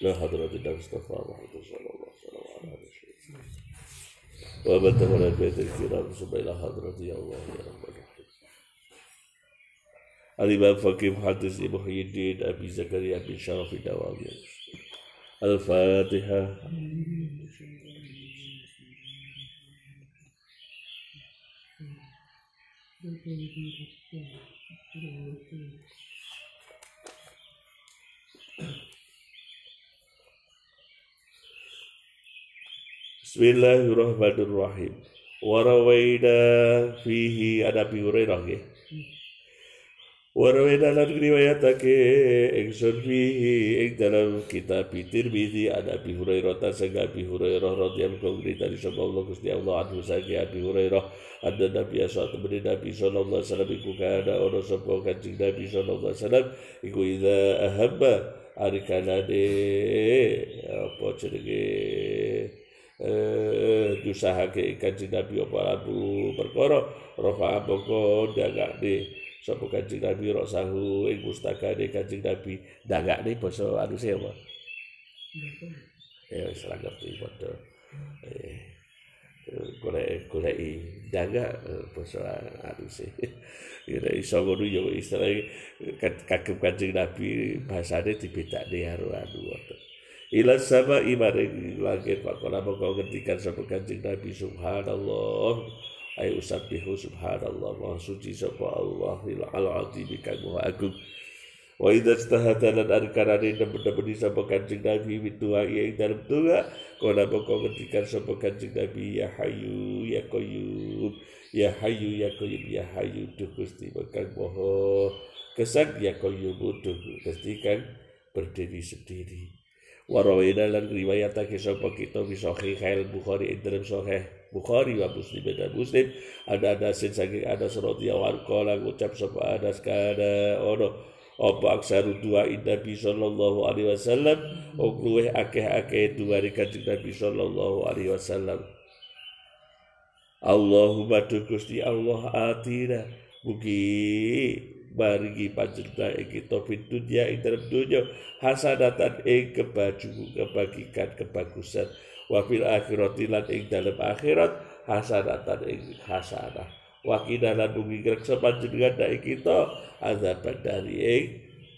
لا حضرة محمد صلى الله عليه وسلم ومن دخل البيت الكرام ثم إلى حضرة الله يا رب الرحيم الإمام فقيه محدث محي الدين أبي زكريا بن شرف الدوامي الفاتحة. Bismillahirrahmanirrahim. Warawaina fihi ada Abi Hurairah nggih. Warawaina lan riwayatake ingsun fihi ing dalam kitab Tirmizi ada Abi Hurairah ta sang Abi Hurairah radhiyallahu anhu dari sapa Allah Gusti Allah anhu saking Abi Hurairah ada Nabi sallallahu alaihi Nabi sallallahu alaihi wasallam iku kana ono sapa kanjeng Nabi sallallahu alaihi wasallam iku idza ahabba ari kanane apa jenenge eh diusahake kanjeng Nabi apa abu perkara rafa mongko dagakne sapa kanjeng Nabi rasahu ing mustakane kanjeng Nabi. Dagakne basa anu apa? Ya wis ra ngerti padha. Eh golek golek daga basa anu sih ya iso ngono yo istilah kagem kanjeng Nabi bahasane dibedakne karo anu ila sama imaring langit pakola mongko ngendikan sapa kanjeng Nabi subhanallah. Ay usabbihu subhanallah. Maha suci sapa Allah. Lil azim kang maha agung. Wa idza istahada lan arkanane nemen-nemen sapa kanjeng Nabi witua ing dalem doa kola mongko ngendikan sapa kanjeng Nabi ya hayyu ya qayyum. Ya hayyu ya qayyum ya hayyu duh Gusti kang maha kesak ya qayyum. Duh Gusti kang berdiri sendiri Warawina lan riwayatake sapa kita fi sahih Bukhari dalam sahih Bukhari wa Muslim dan Muslim. Ada ada sin saking ada radhiyallahu anhu kala ngucap sapa ada kada ono apa aksaru dua Nabi sallallahu alaihi wasallam? O luweh akeh-akeh dua kanjeng Nabi sallallahu alaihi wasallam. Allahumma tu Gusti Allah atina mugi barigi panjenengan ing kita fid dunya ing dalam dunya hasanatan ing kebaju kebagikan kebagusan. Wa fil akhirati lan ing dalam akhirat. Hasanatan ing hasanah. Wa kina lan mugi ngreksa panjenengan ing kita azab dari ing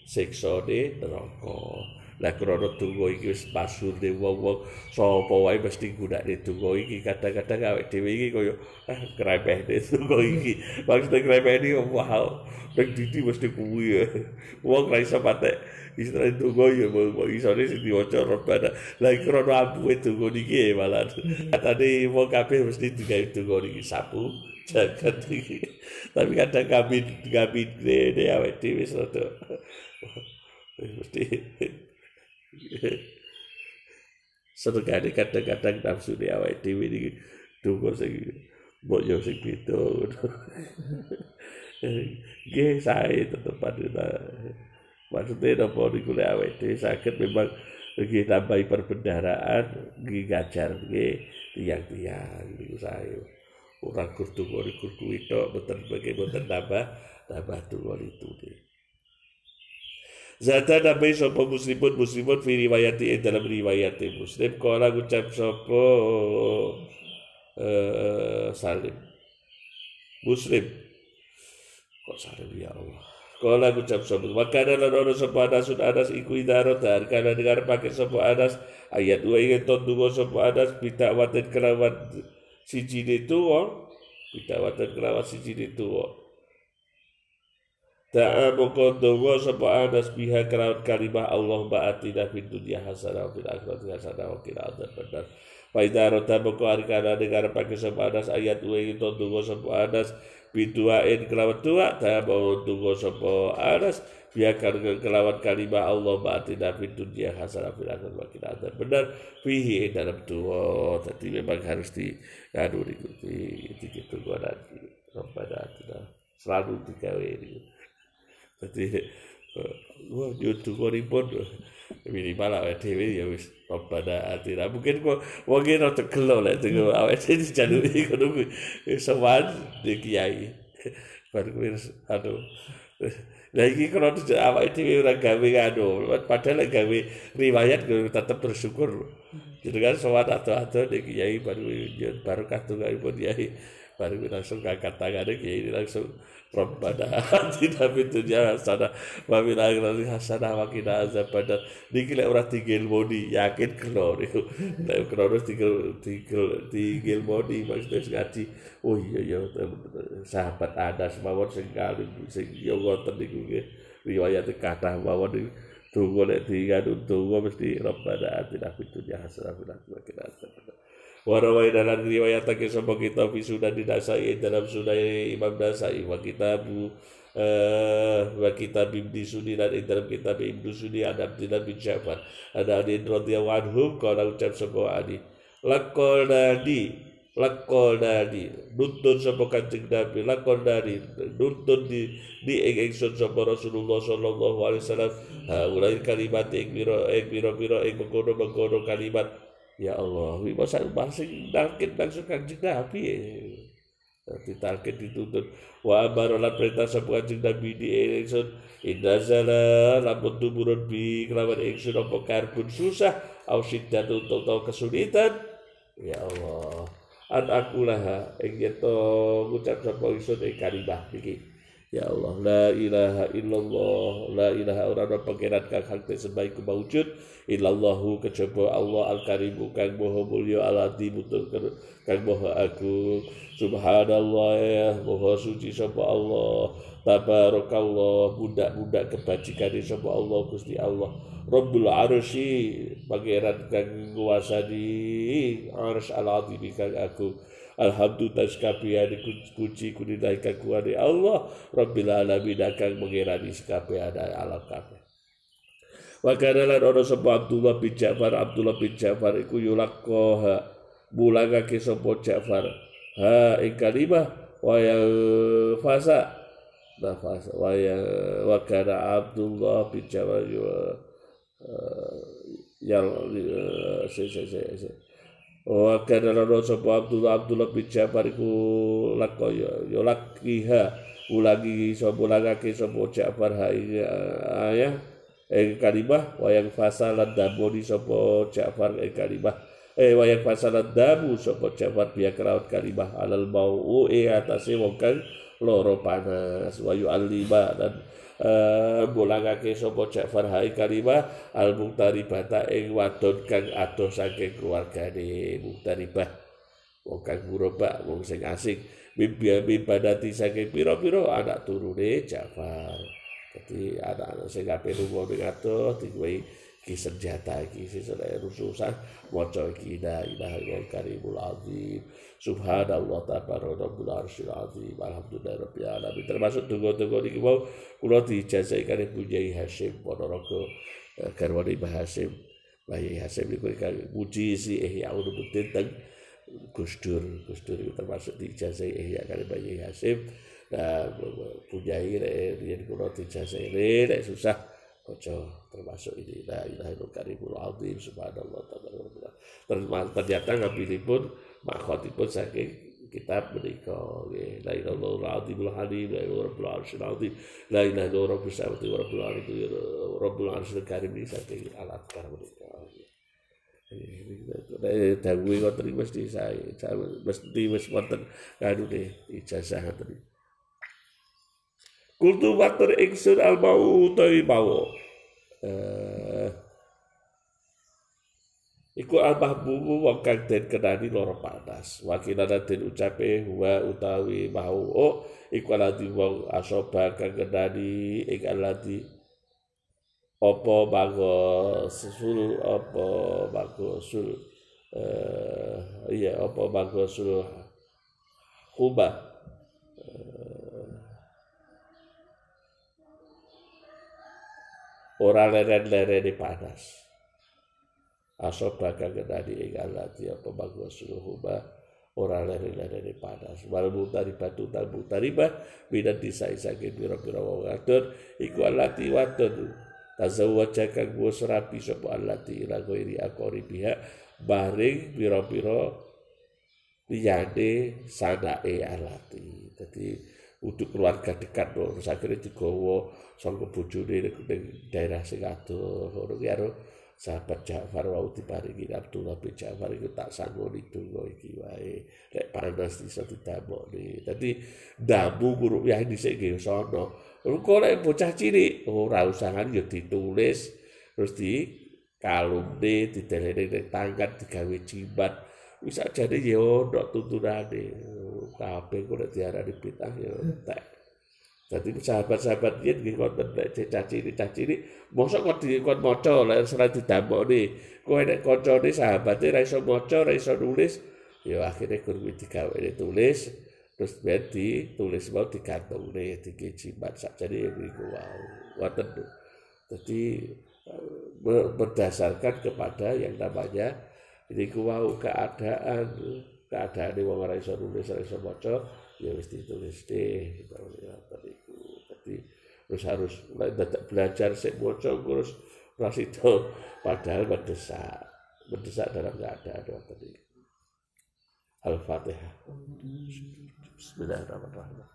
siksa neraka lah krana donga iki wis de wong-wong sapa wae mesti gunakne donga iki? Kadang-kadang awake dhewe iki kaya ah krepeh de donga iki. Maksudnya krepeh iki wow nek didi mesti kuwi ya. Wong ra iso patek istilah donga ya mau isone sing diwaca robbana lah krana ampuhe donga niki malah. Katane wong kabeh mesti digawe donga niki sapu jagat iki tapi kadang kami kami de awake dhewe rada Sedekane kadang-kadang nafsu di awake dhewe iki donga sing mbok yo sing beda. Nggih sae tetepan kita. Maksudnya apa niku lek awake dhewe saged memang nggih tambahi perbendaharaan nggih ngajar nggih tiang-tiang niku sae. Ora kudu kudu kuwi tok mboten bagaimana tambah tambah donga itu nggih. Zata nabi sopo muslimun muslimun fi riwayati dalam riwayat muslim. Kala ucap sopo? Uh, salim. Muslim. Kok salim? Ya Allah. Kala ucap sopo? Makana lan ono sopo anasun anas iku idaro dan karena dengar pakai sopo anas ayat dua ingin tontungo sopo anas bita waten kelawan siji tuwa bita waten kelawan siji tuwa Ta'a mongko donga sapa anas biha kelawan kalimah Allah ba'atina fid dunya hasanah wa fil akhirati hasanah wa qina adzabannar. Fa idza rata mongko ari kana dengar pakai sapa anas ayat uwe itu donga sapa anas biduain kelawan doa ta'a mongko donga sapa anas biha kelawan kalimah Allah ba'atina fid dunya hasanah wa fil akhirati wa qina adzabannar. Fihi dalam doa tadi memang harus di anu diikuti itu doa nanti. Rabbana atina selalu digawe ini. Jadi wah YouTube pun minimal awake dhewe ya wis pada atina mungkin kok wong ora tegelo lek teko awake dhewe dijaluki ngono kuwi. Sowan di kiai. Bar kuwi anu Lah iki kalau awake dhewe ora gawe anu, padahal gawe riwayat tetap bersyukur. Jadi kan sowan atau-atau nek kiai baru baru katunggalipun kiai baru langsung angkat tangan kiai langsung Rabbana atina fid dunya hasanah wa fil akhirati hasanah wa qina azabannar niki lek ora tinggal modi yakin kelo niku. Nek krono tinggal tinggal tinggal modi maksudnya ngaji. Oh iya iya sahabat ada semawon sing kali sing yo ngoten niku nggih. Riwayat kathah mawon niku. Tunggu nek tinggal tunggu mesti Rabbana atina fid dunya hasanah wa qina azabannar Warawai dalam riwayat tak sapa kita fi sunan dinasai dalam sunan Imam Nasai wa kitabu uh, wa kitab Ibnu Suni dan dalam kitab Ibnu Suni ada Abdullah bin Ja'far ada Ali radhiyallahu anhu kalau ucap sapa Ali lakol nadi lakol nadi nuntun sapa kanjeng Nabi lakol nadi nuntun di di ing ingsun sapa Rasulullah sallallahu alaihi wasallam. Ha ulai kalimat ing biro ing biro-biro ing mengkono-mengkono kalimat Ya Allah, wi masa masing nangkit langsung kanjeng Nabi. Ditarget dituntut. Wa amarola perintah sapa kanjeng Nabi di ingsun inna zala lamun tumurun bi kelawan ingsun apa karbun susah au siddat untuk tau kesulitan. Ya Allah an akulah ing yen to ngucap sapa ingsun ing kalimah Ya Allah, la ilaha illallah, la ilaha orang pangeran kang hak sebaik maujud, illallahu kejaba Allah al-karim kang maha mulya al-azim kang maha agung. Subhanallah ya, maha suci sapa Allah. Tabarakallah, budak-budak kebajikan sapa Allah Gusti Allah. Rabbul arsy, pangeran kang nguasani arsy al-azim kang agung. Alhamdulillah sekabian kunci kunidai kakuan Allah. Rabbil alamin akan mengirani sekabian alam kabeh. Wa kana lan ana sapa Abdullah bin Ja'far. Abdullah bin Ja'far iku yulaqaha bulangake sapa Ja'far. Ha ing kalimah wa ya fasa nafas wa ya wa kana Abdullah bin Ja'far yang se se se wa kana lana sapa Abdullah Abdullah bin Ja'far iku lakoya ya lakiha ulangi sapa lagake sapa Ja'far ha ya eh kalimah wayang fasalat daboni sapa Ja'far eh kalimah. Eh wayang fasalat dabu sapa Ja'far biya keraut kalimah alal mau e atase wong kang loro panas wayu alima dan uh, bolangake sapa Ja'far hai al muqtaribata ing wadon kang adoh saking keluargane muqtaribah wong kang muroba wong sing asing mimpi badati saking pira-pira anak turune Ja'far. Jadi anak-anak sing kabeh lunga ning adoh diwehi ki senjata iki sesuk rususan maca iki la ilaha illallah karimul azim Subhanallah ta'ala rabbul arsyil azim. Alhamdulillah rabbil alamin. Termasuk tunggu-tunggu niki mau kula diijazahi kali Bunyai Hasyim Ponorogo eh, garwane Mbah Hasyim. Mbah Hasyim niku muji si Ihya Ulumuddin teng Gus Dur. Gus Dur termasuk diijazahi Ihya kali Mbah Hasyim. Nah, Bunyai nek riyen kula diijazahi nek susah ojo termasuk ini la ilaha illallah karimul azim subhanallah ta'ala ternyata ngambilipun makhotipun saking kitab nggih la ilaha illallah azimul halim la ilaha rabbul arsyil azim la ilaha illallah rabbus samawati wa rabbul ardi rabbul arsyil karim saking alat kar menika dawuhe ngoten mesti saya mesti wis wonten kanu ijazah ngoten Kultu matur ingsun al mau utawi mau. Eh Iku al mahbubu wong kang den kenani loro panas. Wakilana den ucape wa utawi mau oh iku alati wong asoba kang kenani ing alati apa bago susul apa bago sul eh iya apa bago sul ora leren-leren panas. Asobaka kenani ing apa bagus suruhuma ora leri-leri panas. Wal batu tal mutaribah bidan disai saking pira-pira wong wadon iku alati wadon. Tazawwaja kang wis rapi alati ila ghairi akori pihak baring pira-pira liyane sanake alati. Dadi untuk keluarga dekat loh terus akhirnya digowo sangka bojone ning daerah sing adoh. Ngono ki sahabat Ja'far wau diparingi Abdullah bin Ja'far itu tak sangoni donga iki wae. Lek panas iso ditamokne dadi damu guru ya dhisik nggih sono kok lek bocah cilik ora usahan ya ditulis terus di kalungne didelene ning tangan digawe jimat wis ajane ya ono tuntunane kabeh nek diarani bid'ah ya entek Jadi sahabat-sahabat dia nggih konten nek caci ini caci ini mosok kok di kon maca lek ora didamokne. Kowe nek kancane sahabate ra iso maca, ra iso nulis, ya akhirnya guru digawe tulis terus ben tulis mau digantungne dikijimat sakjane ya niku wow. Wonten Jadi eh, berdasarkan kepada yang namanya ini wow keadaan keadaan wong ora iso nulis, ora iso maca, ya wis ditulis deh ya tadi jadi terus harus belajar sih maca terus ras itu padahal mendesak mendesak dalam keadaan tadi Al-Fatihah. Bismillahirrahmanirrahim